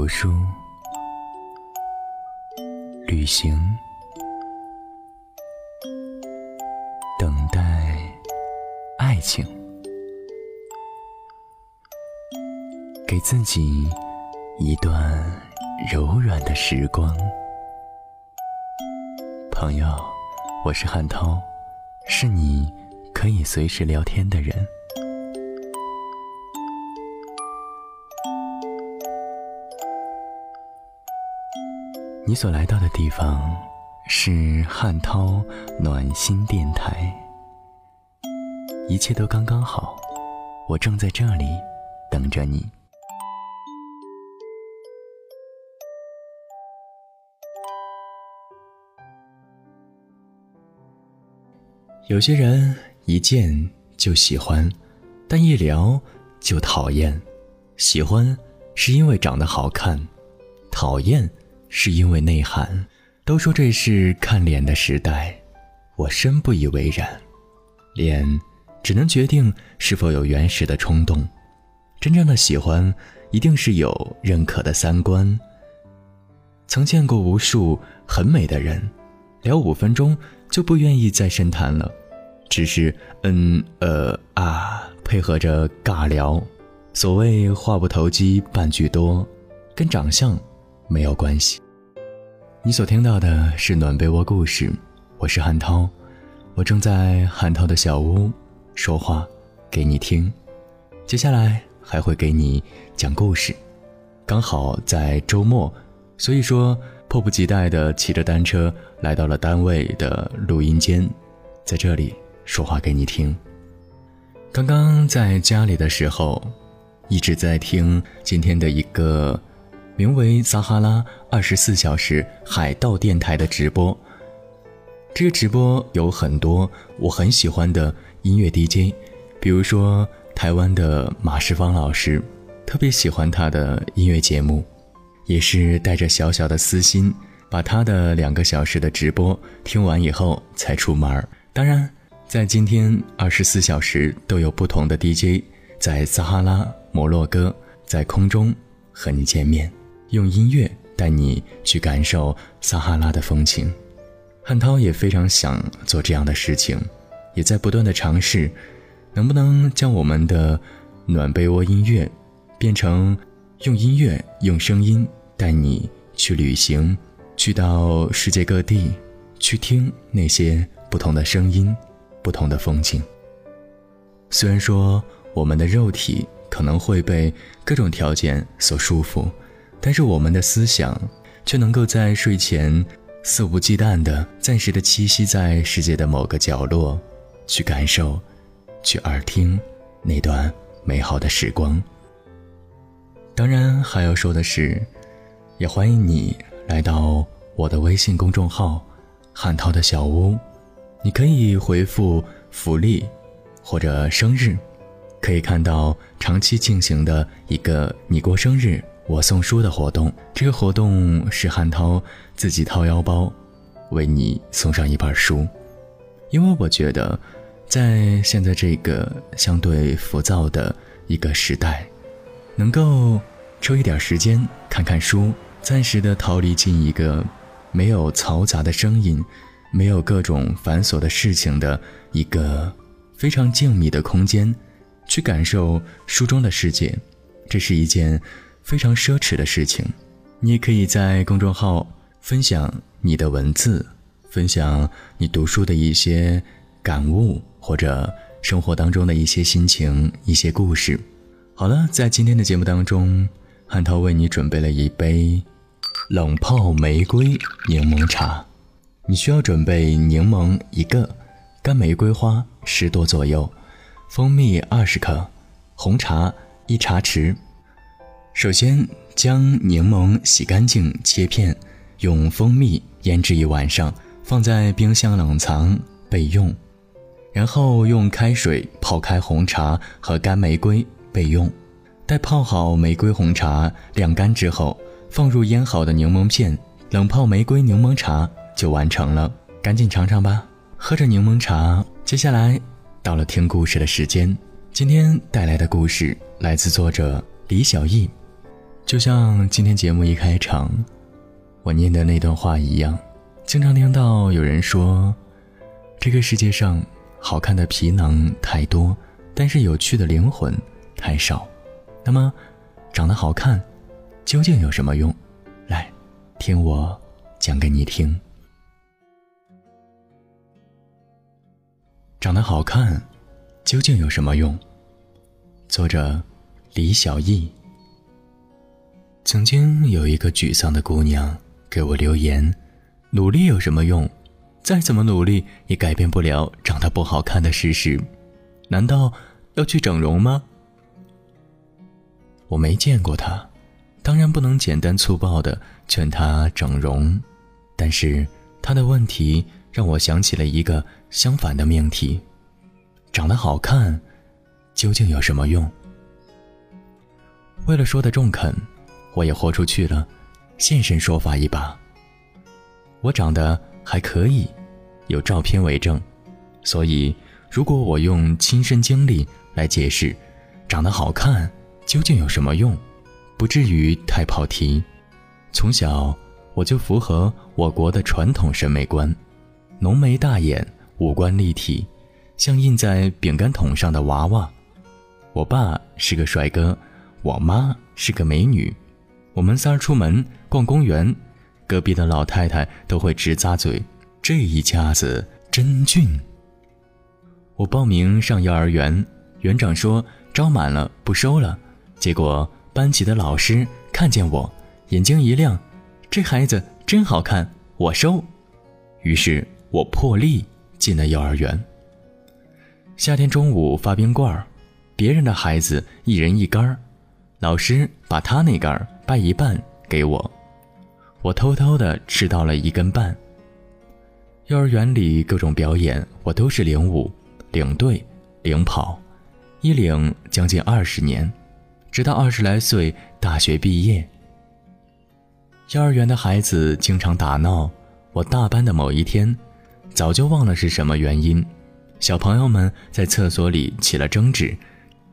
读书、旅行、等待爱情，给自己一段柔软的时光。朋友，我是汉涛，是你可以随时聊天的人。你所来到的地方是汉涛暖心电台，一切都刚刚好，我正在这里等着你。有些人一见就喜欢，但一聊就讨厌。喜欢是因为长得好看，讨厌。是因为内涵，都说这是看脸的时代，我深不以为然。脸只能决定是否有原始的冲动，真正的喜欢一定是有认可的三观。曾见过无数很美的人，聊五分钟就不愿意再深谈了，只是嗯呃啊配合着尬聊。所谓话不投机半句多，跟长相。没有关系。你所听到的是暖被窝故事，我是韩涛，我正在韩涛的小屋说话给你听。接下来还会给你讲故事。刚好在周末，所以说迫不及待的骑着单车来到了单位的录音间，在这里说话给你听。刚刚在家里的时候，一直在听今天的一个。名为“撒哈拉二十四小时海盗电台”的直播。这个直播有很多我很喜欢的音乐 DJ，比如说台湾的马世芳老师，特别喜欢他的音乐节目，也是带着小小的私心，把他的两个小时的直播听完以后才出门。当然，在今天二十四小时都有不同的 DJ 在撒哈拉摩洛哥在空中和你见面。用音乐带你去感受撒哈拉的风情，汉涛也非常想做这样的事情，也在不断的尝试，能不能将我们的暖被窝音乐变成用音乐、用声音带你去旅行，去到世界各地，去听那些不同的声音、不同的风景。虽然说我们的肉体可能会被各种条件所束缚。但是我们的思想，却能够在睡前肆无忌惮的暂时的栖息在世界的某个角落，去感受，去耳听那段美好的时光。当然还要说的是，也欢迎你来到我的微信公众号“汉涛的小屋”，你可以回复福利或者生日，可以看到长期进行的一个你过生日。我送书的活动，这个活动是汉涛自己掏腰包，为你送上一本书，因为我觉得，在现在这个相对浮躁的一个时代，能够抽一点时间看看书，暂时的逃离进一个没有嘈杂的声音、没有各种繁琐的事情的一个非常静谧的空间，去感受书中的世界，这是一件。非常奢侈的事情，你也可以在公众号分享你的文字，分享你读书的一些感悟，或者生活当中的一些心情、一些故事。好了，在今天的节目当中，汉涛为你准备了一杯冷泡玫瑰柠檬茶。你需要准备柠檬一个，干玫瑰花十多左右，蜂蜜二十克，红茶一茶匙。首先将柠檬洗干净切片，用蜂蜜腌制一晚上，放在冰箱冷藏备用。然后用开水泡开红茶和干玫瑰备用。待泡好玫瑰红茶晾干之后，放入腌好的柠檬片，冷泡玫瑰柠檬茶就完成了。赶紧尝尝吧，喝着柠檬茶。接下来到了听故事的时间，今天带来的故事来自作者李小艺。就像今天节目一开场，我念的那段话一样，经常听到有人说，这个世界上好看的皮囊太多，但是有趣的灵魂太少。那么，长得好看究竟有什么用？来，听我讲给你听。长得好看究竟有什么用？作者李小艺。曾经有一个沮丧的姑娘给我留言：“努力有什么用？再怎么努力也改变不了长得不好看的事实。难道要去整容吗？”我没见过她，当然不能简单粗暴的劝她整容。但是她的问题让我想起了一个相反的命题：长得好看究竟有什么用？为了说的中肯。我也豁出去了，现身说法一把。我长得还可以，有照片为证，所以如果我用亲身经历来解释，长得好看究竟有什么用，不至于太跑题。从小我就符合我国的传统审美观，浓眉大眼，五官立体，像印在饼干桶上的娃娃。我爸是个帅哥，我妈是个美女。我们仨出门逛公园，隔壁的老太太都会直咂嘴：“这一家子真俊。”我报名上幼儿园，园长说招满了不收了。结果班级的老师看见我，眼睛一亮：“这孩子真好看，我收。”于是我破例进了幼儿园。夏天中午发冰棍儿，别人的孩子一人一根儿，老师把他那根儿。掰一半给我，我偷偷的吃到了一根半。幼儿园里各种表演，我都是领舞、领队、领跑，一领将近二十年，直到二十来岁大学毕业。幼儿园的孩子经常打闹，我大班的某一天，早就忘了是什么原因，小朋友们在厕所里起了争执，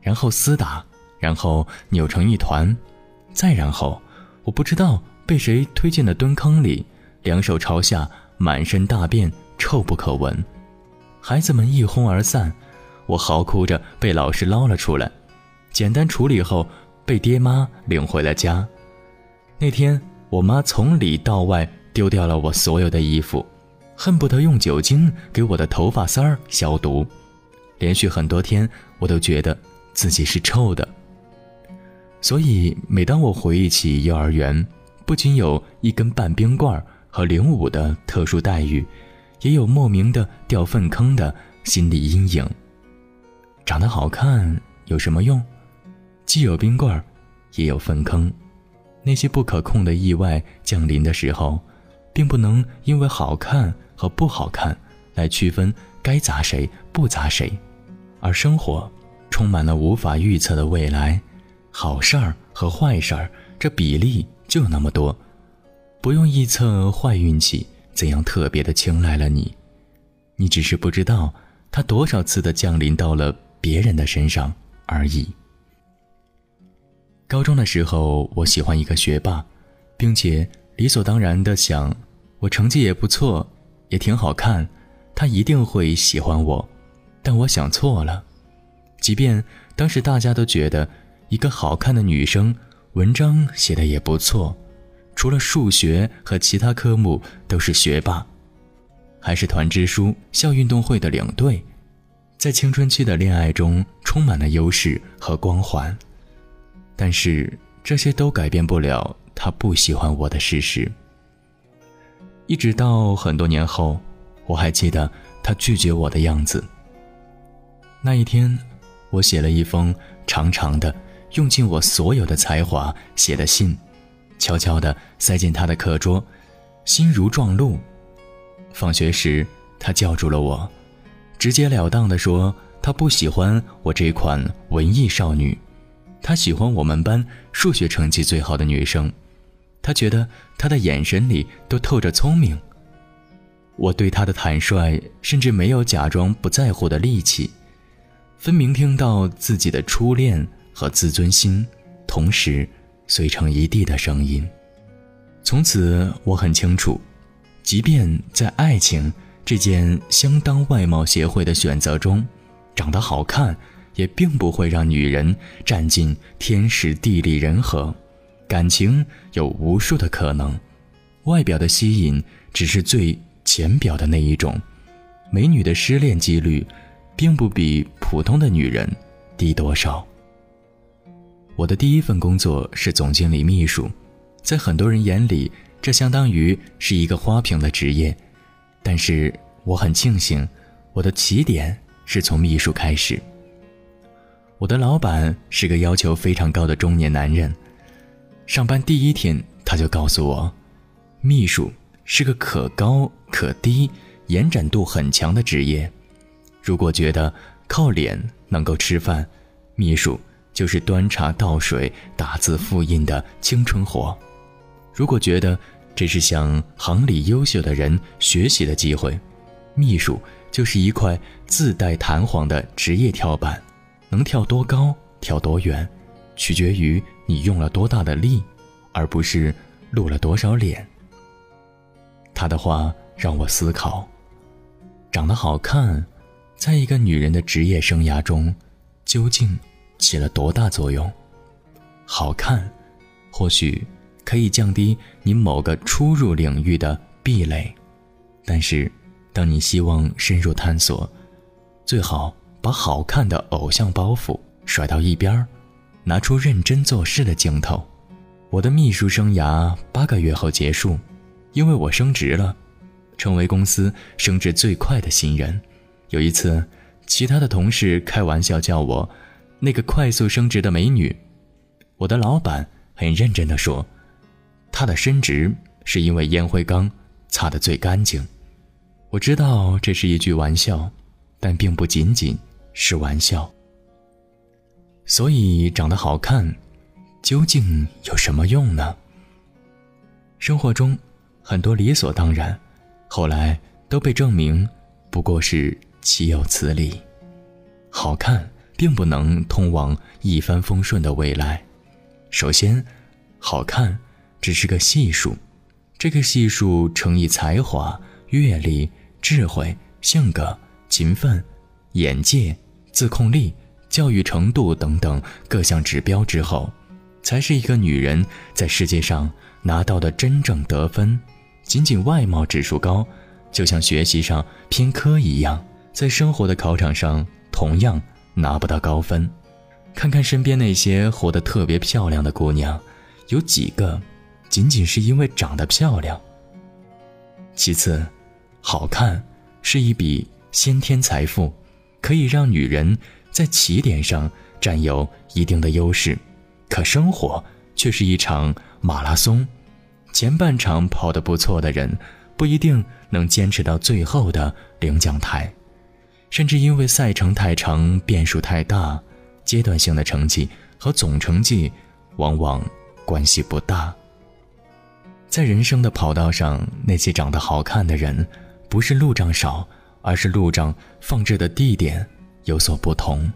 然后厮打，然后扭成一团。再然后，我不知道被谁推进了蹲坑里，两手朝下，满身大便，臭不可闻。孩子们一哄而散，我嚎哭着被老师捞了出来，简单处理后被爹妈领回了家。那天，我妈从里到外丢掉了我所有的衣服，恨不得用酒精给我的头发丝儿消毒。连续很多天，我都觉得自己是臭的。所以，每当我回忆起幼儿园，不仅有一根半冰棍和领舞的特殊待遇，也有莫名的掉粪坑的心理阴影。长得好看有什么用？既有冰棍也有粪坑。那些不可控的意外降临的时候，并不能因为好看和不好看来区分该砸谁不砸谁，而生活充满了无法预测的未来。好事儿和坏事儿，这比例就那么多，不用臆测坏运气怎样特别的青睐了你，你只是不知道它多少次的降临到了别人的身上而已。高中的时候，我喜欢一个学霸，并且理所当然的想，我成绩也不错，也挺好看，他一定会喜欢我。但我想错了，即便当时大家都觉得。一个好看的女生，文章写的也不错，除了数学和其他科目都是学霸，还是团支书、校运动会的领队，在青春期的恋爱中充满了优势和光环。但是这些都改变不了他不喜欢我的事实。一直到很多年后，我还记得他拒绝我的样子。那一天，我写了一封长长的。用尽我所有的才华写的信，悄悄地塞进他的课桌，心如撞鹿。放学时，他叫住了我，直截了当地说：“他不喜欢我这款文艺少女，他喜欢我们班数学成绩最好的女生。他觉得他的眼神里都透着聪明。”我对他的坦率，甚至没有假装不在乎的力气，分明听到自己的初恋。和自尊心同时碎成一地的声音。从此，我很清楚，即便在爱情这件相当外貌协会的选择中，长得好看也并不会让女人占尽天时地利人和。感情有无数的可能，外表的吸引只是最浅表的那一种。美女的失恋几率，并不比普通的女人低多少。我的第一份工作是总经理秘书。在很多人眼里，这相当于是一个花瓶的职业，但是我很庆幸，我的起点是从秘书开始。我的老板是个要求非常高的中年男人，上班第一天他就告诉我，秘书是个可高可低、延展度很强的职业，如果觉得靠脸能够吃饭，秘书就是端茶倒水、打字复印的青春活。如果觉得这是向行里优秀的人学习的机会，秘书就是一块自带弹簧的职业跳板，能跳多高、跳多远，取决于你用了多大的力，而不是露了多少脸。他的话让我思考：长得好看，在一个女人的职业生涯中，究竟起了多大作用？好看，或许。可以降低你某个初入领域的壁垒，但是，当你希望深入探索，最好把好看的偶像包袱甩到一边儿，拿出认真做事的劲头。我的秘书生涯八个月后结束，因为我升职了，成为公司升职最快的新人。有一次，其他的同事开玩笑叫我“那个快速升职的美女”，我的老板很认真地说。她的升职是因为烟灰缸擦得最干净。我知道这是一句玩笑，但并不仅仅是玩笑。所以长得好看，究竟有什么用呢？生活中很多理所当然，后来都被证明不过是岂有此理。好看并不能通往一帆风顺的未来。首先，好看。只是个系数，这个系数乘以才华、阅历、智慧、性格、勤奋、眼界、自控力、教育程度等等各项指标之后，才是一个女人在世界上拿到的真正得分。仅仅外貌指数高，就像学习上偏科一样，在生活的考场上同样拿不到高分。看看身边那些活得特别漂亮的姑娘，有几个？仅仅是因为长得漂亮。其次，好看是一笔先天财富，可以让女人在起点上占有一定的优势。可生活却是一场马拉松，前半场跑得不错的人，不一定能坚持到最后的领奖台，甚至因为赛程太长、变数太大，阶段性的成绩和总成绩往往关系不大。在人生的跑道上，那些长得好看的人，不是路障少，而是路障放置的地点有所不同。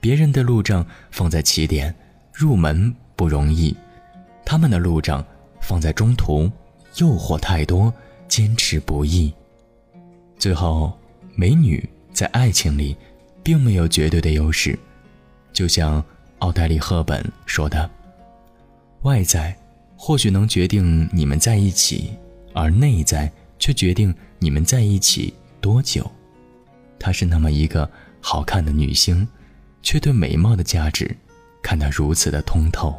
别人的路障放在起点，入门不容易；他们的路障放在中途，诱惑太多，坚持不易。最后，美女在爱情里，并没有绝对的优势。就像奥黛丽·赫本说的：“外在。”或许能决定你们在一起，而内在却决定你们在一起多久。她是那么一个好看的女星，却对美貌的价值看得如此的通透。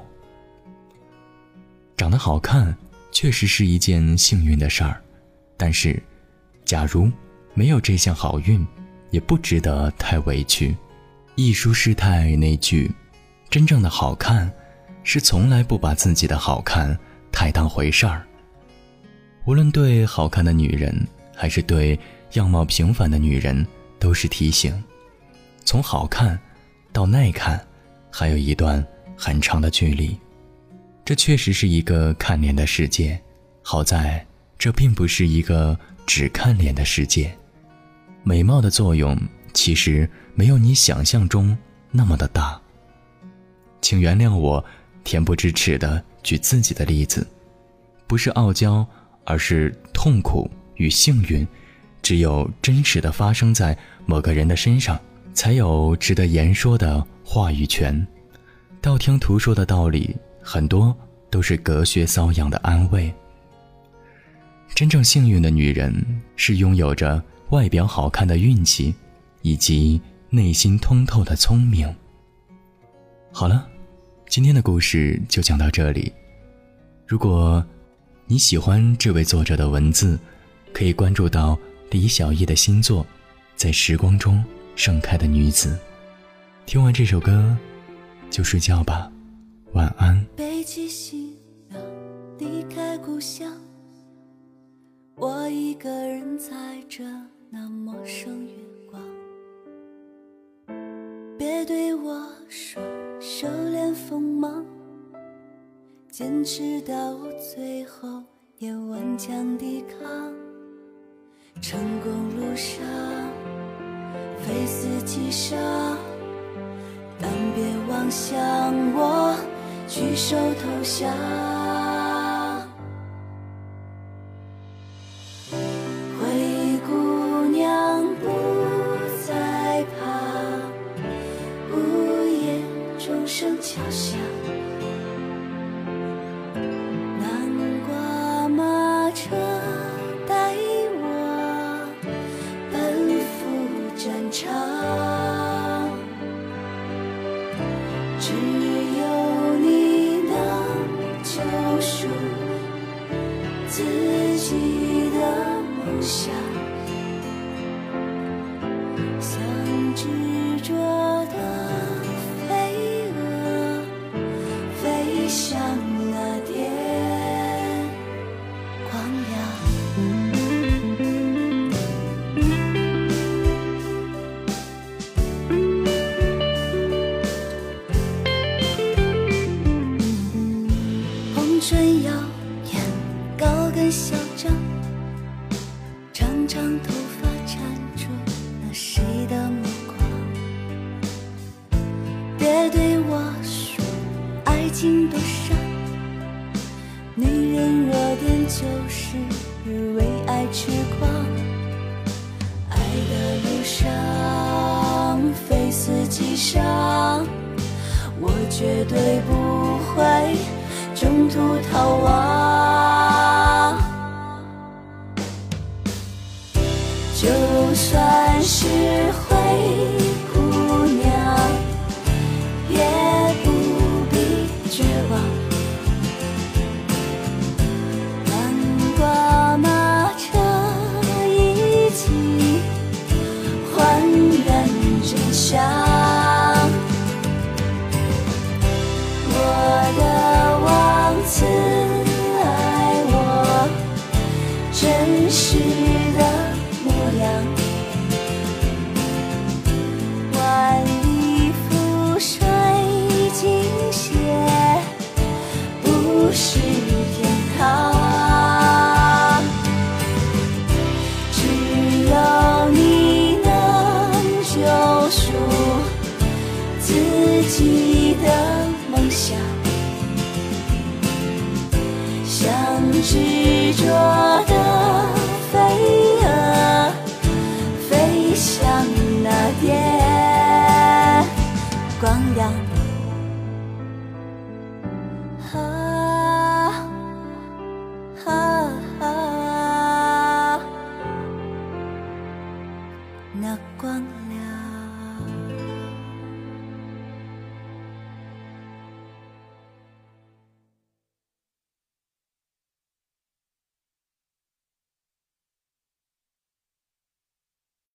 长得好看确实是一件幸运的事儿，但是，假如没有这项好运，也不值得太委屈。一书师太那句：“真正的好看。”是从来不把自己的好看太当回事儿。无论对好看的女人，还是对样貌平凡的女人，都是提醒：从好看到耐看，还有一段很长的距离。这确实是一个看脸的世界，好在这并不是一个只看脸的世界。美貌的作用其实没有你想象中那么的大。请原谅我。恬不知耻的举自己的例子，不是傲娇，而是痛苦与幸运，只有真实的发生在某个人的身上，才有值得言说的话语权。道听途说的道理，很多都是隔靴搔痒的安慰。真正幸运的女人，是拥有着外表好看的运气，以及内心通透的聪明。好了，今天的故事就讲到这里。如果你喜欢这位作者的文字，可以关注到李小艺的新作《在时光中盛开的女子》。听完这首歌，就睡觉吧，晚安。背起行囊，离开故乡。我一个人踩着那陌生月光，别对我说收敛锋芒，坚持到最后也顽强抵抗。成功路上非死即伤，但别妄想我举手投降。痴狂。爱的路上非死即伤，我绝对不会中途逃亡。就算是执着